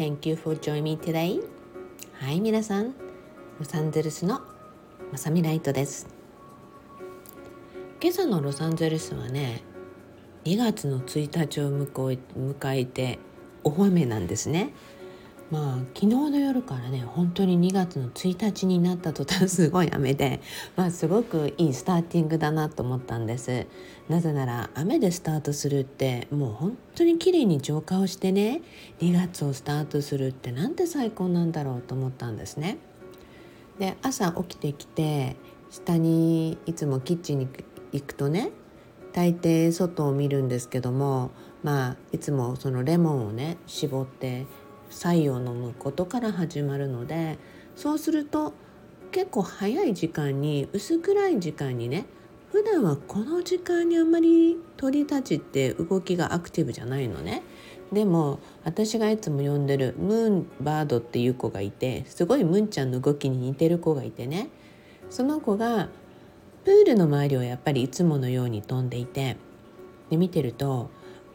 Thank you for joining me today. はい、皆さん、ロサンゼルスのまさみライトです。今朝のロサンゼルスはね、2月の1日を迎えて大雨なんですね。まあ昨日の夜からね本当に2月の1日になった途端 すごい雨で、まあ、すごくいいスターティングだなと思ったんです。なぜなら雨でスタートするってもう本当に綺麗に浄化をしてね2月をスタートするってなんて最高なんだろうと思ったんですね。で朝起きてきて下にいつもキッチンに行くとね大抵外を見るんですけどもまあいつもそのレモンをね絞って白湯を飲むことから始まるのでそうすると結構早い時間に薄暗い時間にね普段はこの時間にあんまり鳥たちって動きがアクティブじゃないのね。でも私がいつも呼んでるムーンバードっていう子がいてすごいムンちゃんの動きに似てる子がいてねその子がプールの周りをやっぱりいつものように飛んでいてで見てると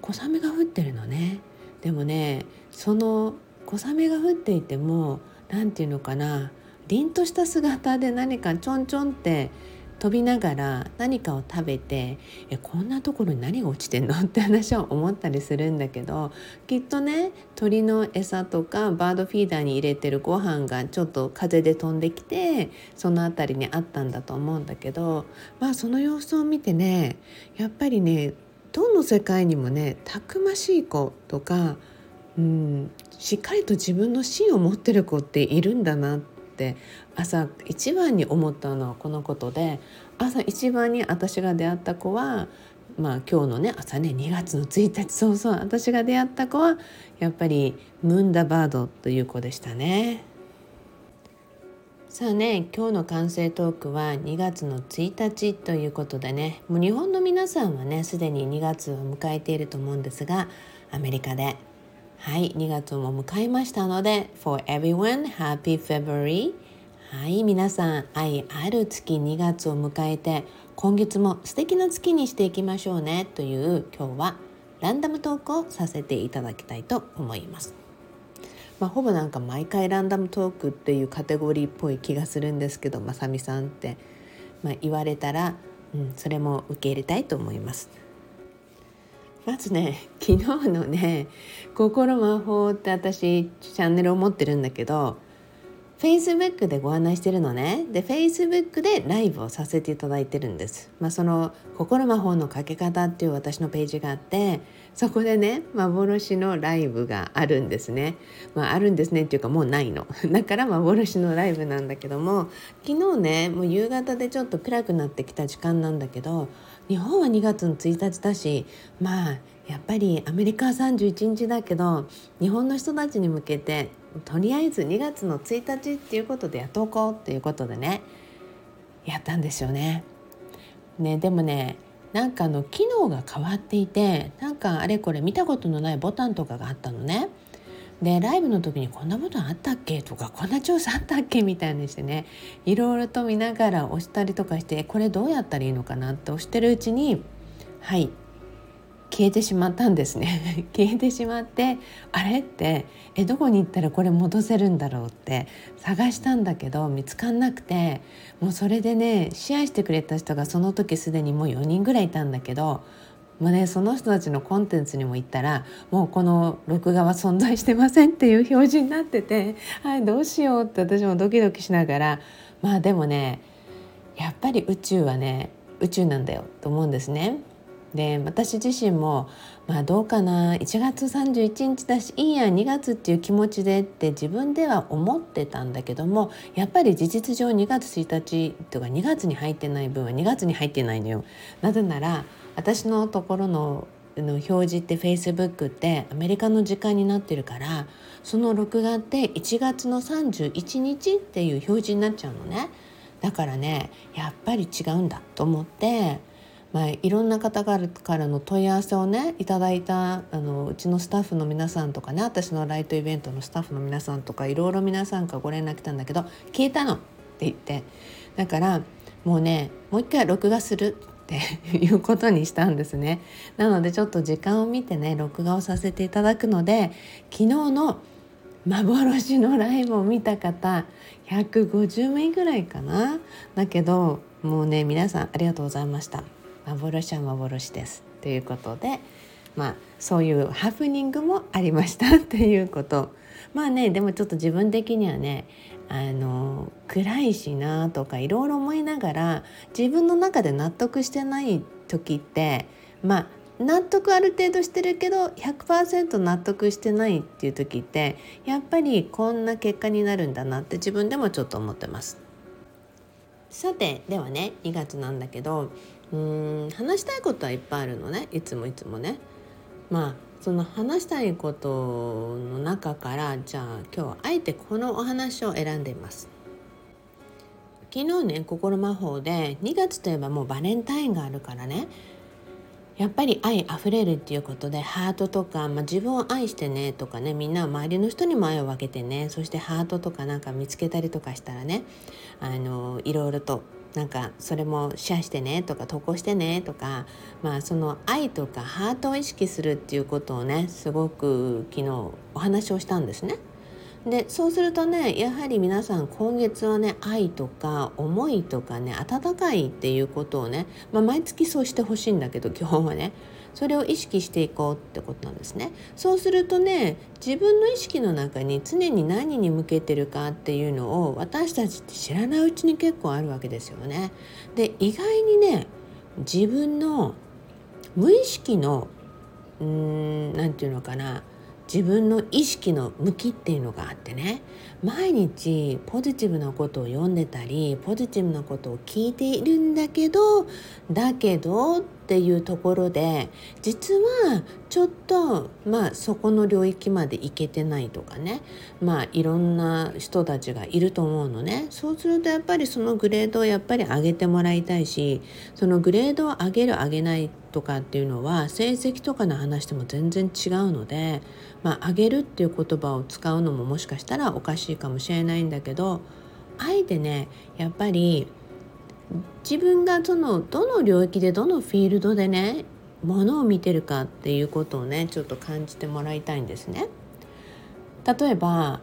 小雨が降ってるのね。でもねその小雨が降っていても何て言うのかな凛とした姿で何かちょんちょんって飛びながら何かを食べてえこんなところに何が落ちてんのって話を思ったりするんだけどきっとね鳥の餌とかバードフィーダーに入れてるご飯がちょっと風で飛んできてその辺りにあったんだと思うんだけどまあその様子を見てねやっぱりねどの世界にもねたくましい子とか、うん、しっかりと自分の芯を持ってる子っているんだなって朝一番に思ったのはこのことで朝一番に私が出会った子はまあ今日のね朝ね2月の1日そうそう私が出会った子はやっぱりムンダバードという子でしたね。さあね今日の完成トークは2月の1日ということでねもう日本の皆さんはねすでに2月を迎えていると思うんですがアメリカではい2月も迎えましたので For everyone happy February はい皆さん愛ある月2月を迎えて今月も素敵な月にしていきましょうねという今日はランダムトークをさせていただきたいと思います。まあ、ほぼなんか毎回ランダムトークっていうカテゴリーっぽい気がするんですけどまさみさんって、まあ、言われたら、うん、それも受け入れたいと思います。まずね 昨日のね「心魔法」って私チャンネルを持ってるんだけど Facebook でご案内してるのね。で Facebook でライブをさせていただいてるんです、まあ、その「心魔法のかけ方」っていう私のページがあってそこでね幻のライブがあるんですね、まあ、あるんですねっていうかもうないの だから幻のライブなんだけども昨日ねもう夕方でちょっと暗くなってきた時間なんだけど日本は2月の1日だしまあやっぱりアメリカは31日だけど日本の人たちに向けてとりあえず2月の1日っていうことでやっておこうっていうことでねやったんですよね。ねでもねなんかの機能が変わっていてなんかあれこれ見たことのないボタンとかがあったのね。でライブの時にこんなボタンあったっけとかこんな調査あったっけみたいにしてねいろいろと見ながら押したりとかしてこれどうやったらいいのかなって押してるうちにはい消えてしまったんですね 消えてしまってあれってえどこに行ったらこれ戻せるんだろうって探したんだけど見つかんなくてもうそれでねシェアしてくれた人がその時すでにもう4人ぐらいいたんだけどもうねその人たちのコンテンツにも行ったらもうこの録画は存在してませんっていう表示になっててはいどうしようって私もドキドキしながらまあでもねやっぱり宇宙はね宇宙なんだよと思うんですね。で私自身もまあどうかな1月31日だしいいや2月っていう気持ちでって自分では思ってたんだけどもやっぱり事実上2月1日とか2月に入ってない分は2月に入ってないのよ。なぜなら私のところのの表示って Facebook ってアメリカの時間になってるからその録画って1月の31日っていう表示になっちゃうのねだからねやっぱり違うんだと思ってまあ、いろんな方からの問い合わせをねいただいたあのうちのスタッフの皆さんとかね私のライトイベントのスタッフの皆さんとかいろいろ皆さんからご連絡来たんだけど「消えたの」って言ってだからもうねもう一回録画するっていうことにしたんですね。なのでちょっと時間を見てね録画をさせていただくので昨日の幻のライブを見た方150名ぐらいかな。だけどもうね皆さんありがとうございました。幻は幻ですということでまあそういうハプニングもありましたっていうことまあねでもちょっと自分的にはねあの暗いしなとかいろいろ思いながら自分の中で納得してない時ってまあ納得ある程度してるけど100%納得してないっていう時ってやっぱりこんな結果になるんだなって自分でもちょっと思ってます。さてではね2月なんだけどうーん話したいことはいっぱいあるのねいつもいつもね。まあその話したいことの中からじゃあ今日はあえてこのお話を選んでいます。昨日ね心魔法で2月といえばもうバレンタインがあるからねやっぱり愛あふれるっていうことでハートとか、まあ、自分を愛してねとかねみんな周りの人にも愛を分けてねそしてハートとかなんか見つけたりとかしたらねあのいろいろとなんかそれもシェアしてねとか投稿してねとかまあその愛とかハートを意識するっていうことをねすごく昨日お話をしたんですね。でそうするとねやはり皆さん今月はね愛とか思いとかね温かいっていうことをね、まあ、毎月そうしてほしいんだけど基本はねそれを意識していこうってことなんですね。そうするとね自分の意識の中に常に何に向けてるかっていうのを私たちって知らないうちに結構あるわけですよね。で意外にね自分の無意識のうーん何て言うのかな自分の意識の向きっていうのがあってね毎日ポジティブなことを読んでたりポジティブなことを聞いているんだけどだけどっていうところで実はちょっとまあそこの領域まで行けてないとかね。まあいろんな人たちがいると思うのね。そうするとやっぱりそのグレードをやっぱり上げてもらいたいしそのグレードを上げる上げないとかっていうのは成績とかの話でも全然違うので、まあ、上げるっていう言葉を使うのももしかしたらおかしいかもしれないんだけどあえてねやっぱり自分がそのどの領域でどのフィールドでねものを見てるかっていうことをねちょっと感じてもらいたいんですね。例えば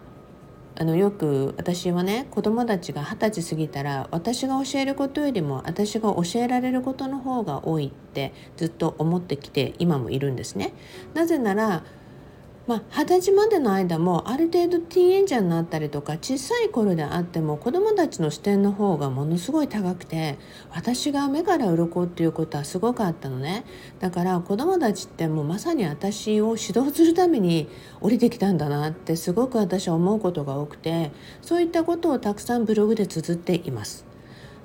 あのよく私はね子供たちが二十歳過ぎたら私が教えることよりも私が教えられることの方が多いってずっと思ってきて今もいるんですね。なぜならまあ、二十歳までの間もある程度ティーンエンジャーになったりとか小さい頃であっても子どもたちの視点の方がものすごい高くて私が目から鱗っていうことはすごくあったのねだから子どもたちってもうまさに私を指導するために降りてきたんだなってすごく私は思うことが多くてそういったことをたくさんブログで綴っています。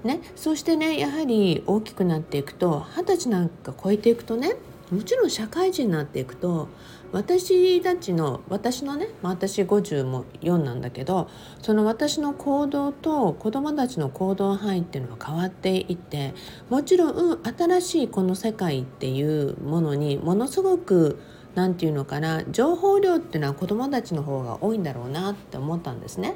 ね、そしてねやはり大きくなっていくと二十歳なんか超えていくとねもちろん社会人になっていくと私たちの私のね、まあ、私50も4なんだけどその私の行動と子どもたちの行動範囲っていうのは変わっていってもちろん、新しいこの世界っていうものにものすごく何て言うのかな情報量っていうのは子どもたちの方が多いんだろうなって思ったんですね。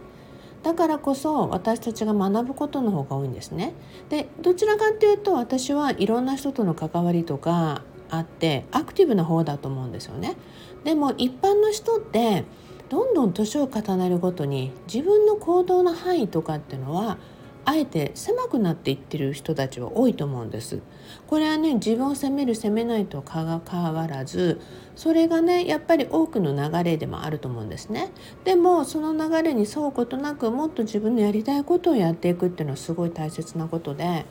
だからこそ私たちが学ぶことの方が多いんですね。でどちらかっていうと私はいろんな人との関わりとかあってアクティブな方だと思うんですよね。でも一般の人ってどんどん年を重ねるごとに自分の行動の範囲とかっていうのはあえて狭くなっていってる人たちは多いと思うんです。これはね自分を責める責めないとかかわらずそれがねやっぱり多くの流れでもあると思うんですね。でもその流れに沿うことなくもっと自分のやりたいことをやっていくっていうのはすごい大切なことで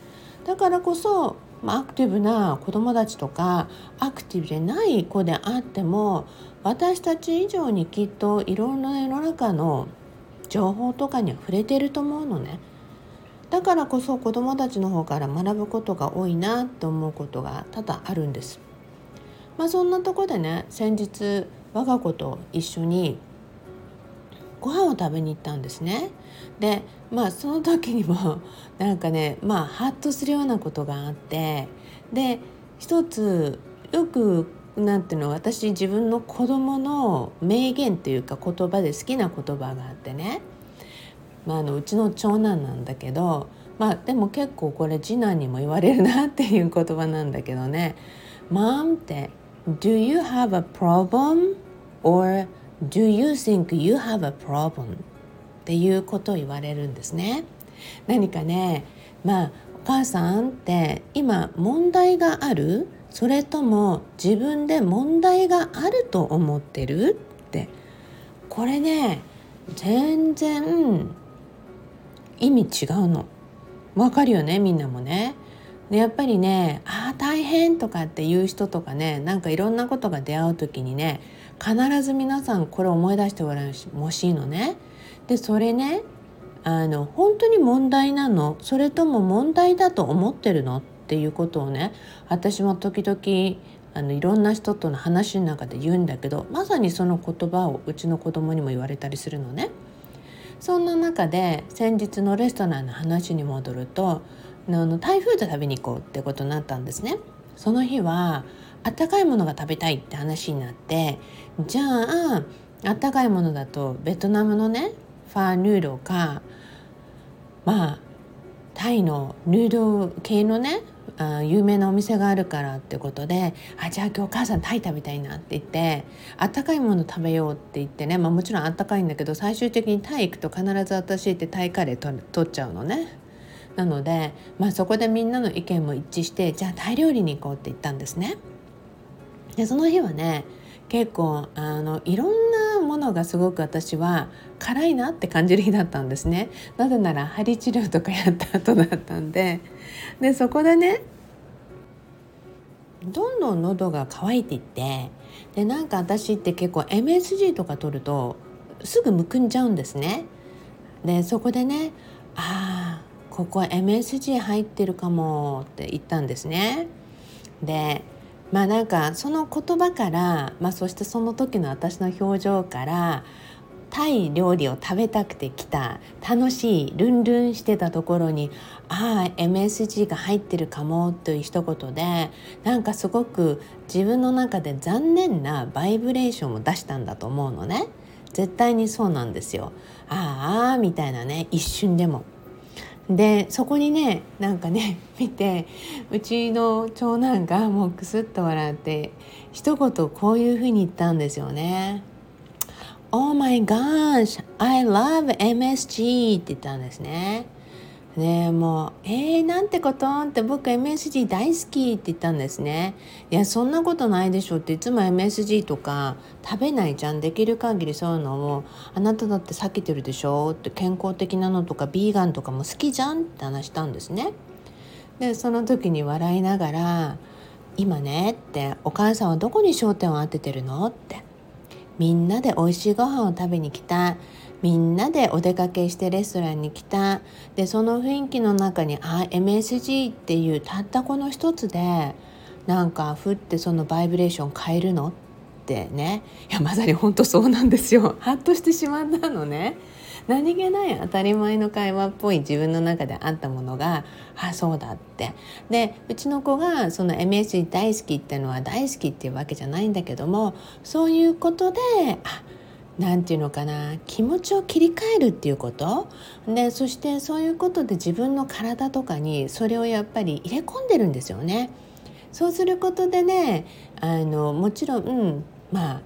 だからこそまアクティブな子どもたちとかアクティブでない子であっても私たち以上にきっといろんな世の中の情報とかには触れてると思うのね。だからこそ子どもたちの方から学ぶことが多いなと思うことが多々あるんです。まあ、そんなとこでね先日我が子と一緒にご飯を食べに行ったんですね。でまあその時にも なんかねまあハッとするようなことがあってで一つよくなんていうの私自分の子供の名言というか言葉で好きな言葉があってね、まあ、あのうちの長男なんだけどまあでも結構これ次男にも言われるなっていう言葉なんだけどね「Mom」って「Do you have a problem or Do you think you have a problem? っていうことを言われるんですね。何かねまあお母さんって今問題がある？それとも自分で問題があると思ってる？ってこれね全然意味違うの。わかるよねみんなもね。でやっぱりね「ああ大変」とかっていう人とかねなんかいろんなことが出会う時にね必ず皆さんこれ思い出してほしいのね。でそれねあの本当に問題なの？それとも問題だと思ってるの？っていうことをね私も時々あのいろんな人との話の中で言うんだけどまさにその言葉をうちの子供にも言われたりするのね。そんな中で先日のレストランの話に戻るとあの台風で食べに行こうってことになったんですね。その日はあったかいものが食べたいって話になってじゃああったかいものだとベトナムのねファーヌードかまあタイのヌード系のねあ有名なお店があるからってことで「あじゃあ今日お母さんタイ食べたいな」って言ってあったかいもの食べようって言ってね、まあ、もちろんあったかいんだけど最終的にタイ行くと必ず私ってタイカレーと取っちゃうのね。なので、まあ、そこでみんなの意見も一致してじゃあタイ料理に行こうって言ったんですね。でその日はね結構あのいろんなものがすごく私は辛いなって感じる日だったんですね。なぜなら針治療とかやった後だったんで。でそこでねどんどん喉が渇いていってでなんか私って結構 MSG とか取るとすぐむくんじゃうんですね。でそこでねああここ MSG 入ってるかもって言ったんですね。でまあなんかその言葉から、まあ、そしてその時の私の表情からタイ料理を食べたくて来た楽しいルンルンしてたところにああ MSG が入ってるかもという一言でなんかすごく自分の中で残念なバイブレーションを出したんだと思うのね。絶対にそうなんですよ。ああみたいなね。一瞬でも。でそこにねなんかね 見てうちの長男がもうクスッと笑って一言こういうふうに言ったんですよね。Oh my gosh, I love MSG って言ったんですね。ねもう「えー、なんてこと?」って僕 MSG 大好きって言ったんですね。いやそんなことないでしょっていつも MSG とか食べないじゃんできる限りそういうのをあなただって避けてるでしょって健康的なのとかビーガンとかも好きじゃんって話したんですね。でその時に笑いながら「今ね」って「お母さんはどこに焦点を当ててるの?」って「みんなで美味しいご飯を食べに来た」みんなでお出かけしてレストランに来た。でその雰囲気の中にあ MSG っていうたったこの一つでなんかふってそのバイブレーション変えるのってね。いやまさに本当そうなんですよ。ハッとしてしまったのね。何気ない当たり前の会話っぽい自分の中であったものがあそうだって。でうちの子がその MSG 大好きってのは大好きっていうわけじゃないんだけどもそういうことであ何て言うのかな気持ちを切り替えるっていうこと？でそしてそういうことで自分の体とかにそれをやっぱり入れ込んでるんですよね。そうすることでねあのもちろん、うん、まあ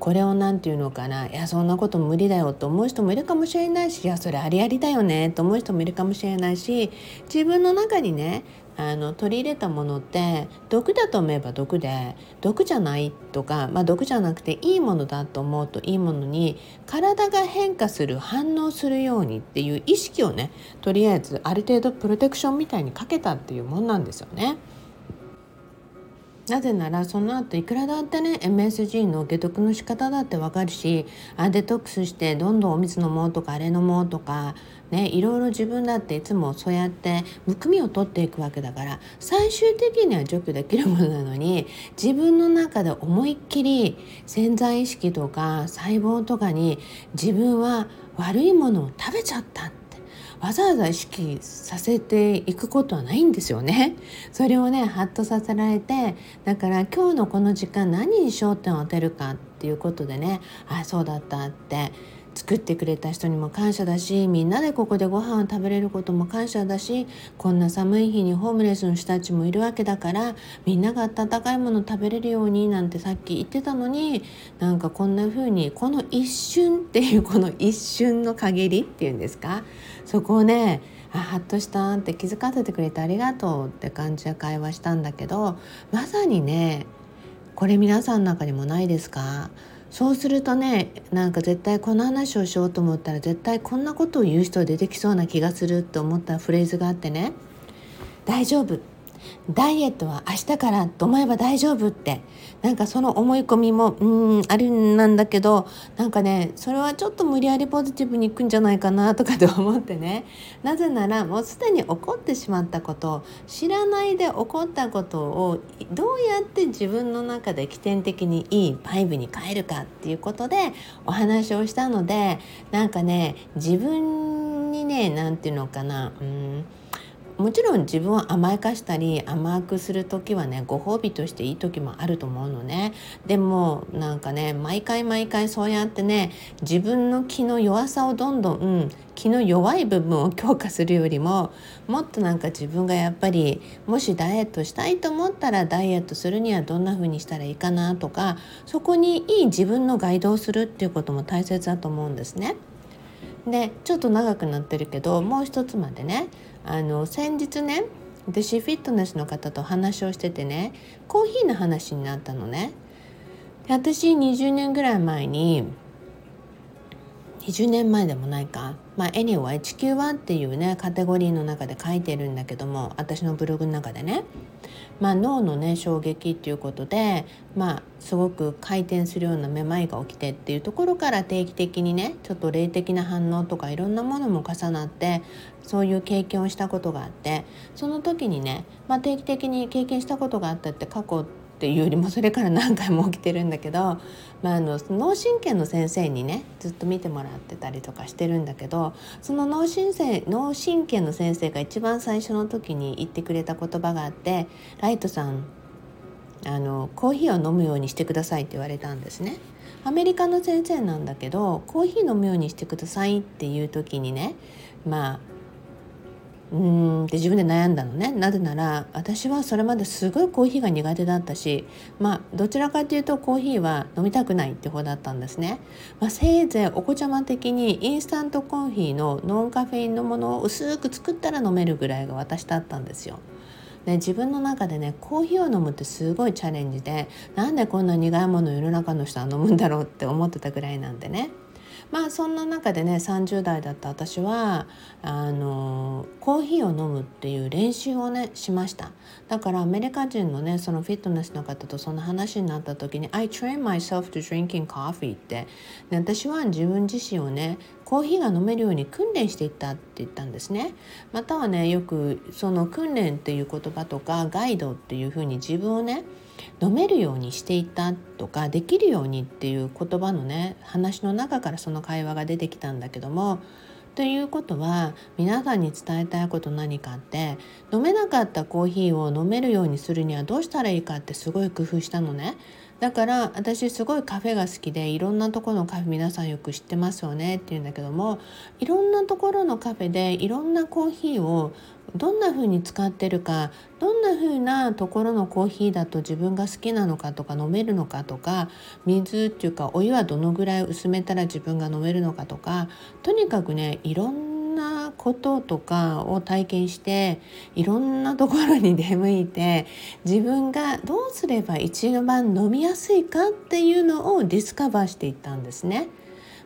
これを何て言うのかないやそんなこと無理だよと思う人もいるかもしれないしいやそれありありだよねと思う人もいるかもしれないし自分の中にねあの取り入れたものって毒だと思えば毒で毒じゃないとか、まあ、毒じゃなくていいものだと思うといいものに体が変化する反応するようにっていう意識をねとりあえずある程度プロテクションみたいにかけたっていうもんなんですよね。なぜならその後いくらだってね MSG の解毒の仕方だってわかるしあデトックスしてどんどんお水飲もうとかあれ飲もうとかねいろいろ自分だっていつもそうやってむくみを取っていくわけだから最終的には除去できるものなのに自分の中で思いっきり潜在意識とか細胞とかに自分は悪いものを食べちゃったわざわざ意識させていくことはないんですよね。それをねハッとさせられてだから今日のこの時間何に焦点を当てるかっていうことでねあそうだったって作ってくれた人にも感謝だしみんなでここでご飯を食べれることも感謝だしこんな寒い日にホームレスの人たちもいるわけだからみんなが温かいもの食べれるようになんてさっき言ってたのになんかこんな風にこの一瞬っていうこの一瞬の限りっていうんですかそこをねあハッとしたって気づかせてくれてありがとうって感じで会話したんだけどまさにねこれ皆さんの中にもないですか？そうするとねなんか絶対この話をしようと思ったら絶対こんなことを言う人出てきそうな気がするって思ったフレーズがあってね「大丈夫。ダイエットは明日からと思えば大丈夫って。なんかその思い込みもうんあるんだけどなんかねそれはちょっと無理やりポジティブにいくんじゃないかなとかと思ってね。なぜならもうすでに起こってしまったこと知らないで起こったことをどうやって自分の中で起点的にいいバイブに変えるかっていうことでお話をしたのでなんかね自分にね何て言うのかなうんもちろん自分を甘やかしたり甘くする時はねご褒美としていい時もあると思うのねでもなんかね毎回毎回そうやってね自分の気の弱さをどんどん、気の弱い部分を強化するよりももっとなんか自分がやっぱりもしダイエットしたいと思ったらダイエットするにはどんな風にしたらいいかなとかそこにいい自分のガイドをするっていうことも大切だと思うんですね。でちょっと長くなってるけどもう一つまでねあの先日ね私フィットネスの方と話をしててねコーヒーの話になったのね。私20年ぐらい前に20年前でもないかまあ anyway 地球はっていうねカテゴリーの中で書いてるんだけども私のブログの中でね。まあ、脳のね衝撃っていうことで、まあ、すごく回転するようなめまいが起きてっていうところから定期的にねちょっと霊的な反応とかいろんなものも重なってそういう経験をしたことがあってその時にね、まあ、定期的に経験したことがあったって過去っていうよりもそれから何回も起きてるんだけど、まあ、あの脳神経の先生にねずっと見てもらってたりとかしてるんだけどその脳神経脳神経の先生が一番最初の時に言ってくれた言葉があって「ライトさんあのコーヒーを飲むようにしてください」って言われたんですね。アメリカの先生なんだけどコーヒー飲むようにしてくださいっていう時にねまあうんって自分で悩んだのね。なぜなら私はそれまですごいコーヒーが苦手だったしまあどちらかというとコーヒーは飲みたくないって方だったんですね、まあ、せいぜいお子ちゃま的にインスタントコーヒーのノンカフェインのものを薄く作ったら飲めるぐらいが私だったんですよ。で自分の中でねコーヒーを飲むってすごいチャレンジでなんでこんな苦いものを世の中の人は飲むんだろうって思ってたぐらいなんでね。まあそんな中でね30代だった私はあのコーヒーを飲むっていう練習をねしました。だからアメリカ人のねそのフィットネスの方とその話になった時に「I train myself to drinking coffee」ってね私は自分自身をねコーヒーが飲めるように訓練していったって言ったんですねまたはねよくその訓練っていう言葉とかガイドっていうふうに自分をね飲めるようにしていたとかできるようにっていう言葉のね話の中からその会話が出てきたんだけどもということは皆さんに伝えたいこと何かって飲めなかったコーヒーを飲めるようにするにはどうしたらいいかってすごい工夫したのね。だから私すごいカフェが好きでいろんなところのカフェ皆さんよく知ってますよねって言うんだけどもいろんなところのカフェでいろんなコーヒーをどんな風に使ってるかどんな風なところのコーヒーだと自分が好きなのかとか飲めるのかとか水っていうかお湯はどのぐらい薄めたら自分が飲めるのかとかとにかくねいろんなこととかを体験していろんなところに出向いて自分がどうすれば一番飲みやすいかっていうのをディスカバーしていったんですね。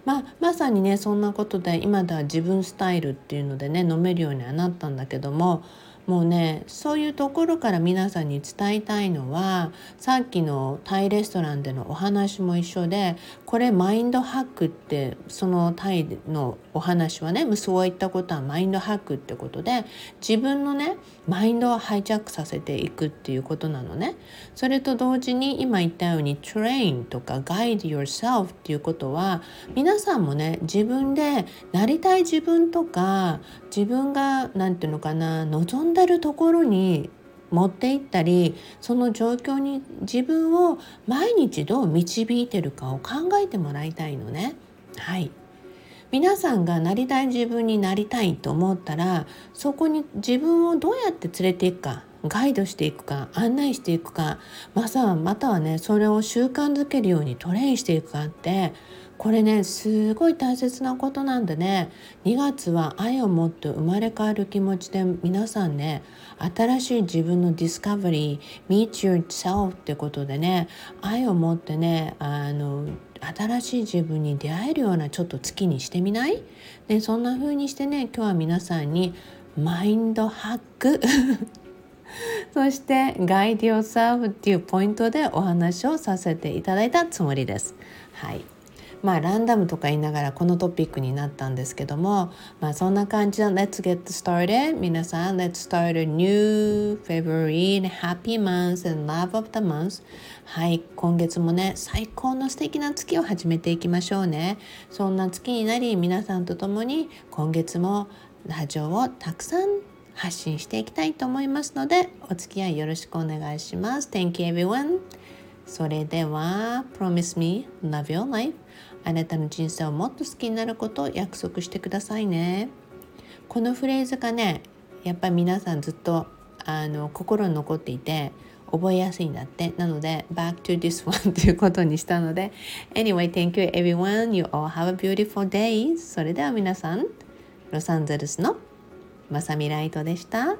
まあ、まさにねそんなことで今では自分スタイルっていうのでね飲めるようにはなったんだけどももうねそういうところから皆さんに伝えたいのはさっきのタイレストランでのお話も一緒でこれマインドハックってそのタイのお話はねそういったことはマインドハックってことで自分のねマインドをハイジャックさせていくっていうことなのね。それと同時に今言ったように train とか guide yourself っていうことは皆さんもね自分でなりたい自分とか自分が何て言うのかな望んでるところに持っていったりその状況に自分を毎日どう導いてるかを考えてもらいたいのね。はい皆さんがなりたい自分になりたいと思ったらそこに自分をどうやって連れていくかガイドしていくか案内していくかまたまたはねそれを習慣づけるようにトレインしていくかってこれねすごい大切なことなんでね。2月は愛を持って生まれ変わる気持ちで皆さんね新しい自分のディスカバリー Meet yourself ってことでね愛を持ってねあの新しい自分に出会えるようなちょっと月にしてみない？でそんな風にしてね今日は皆さんにマインドハック。そして「ガイディオサーフ」っていうポイントでお話をさせていただいたつもりです。はい。まあランダムとか言いながらこのトピックになったんですけどもまあそんな感じで Let's get started. 皆さん Let's start a new February and happy month and love of the month. はい今月もね最高の素敵な月を始めていきましょうね。そんな月になり皆さんと共に今月もラジオをたくさん発信していきたいと思いますのでお付き合いよろしくお願いします。Thank you everyone. それでは Promise me love your life. あなたの人生をもっと好きになることを約束してくださいね。このフレーズがねやっぱり皆さんずっとあの心に残っていて覚えやすいんだって。なので back to this one ということにしたので。Anyway thank you everyone. You all have a beautiful day. それでは皆さんロサンゼルスのまさみライトでした。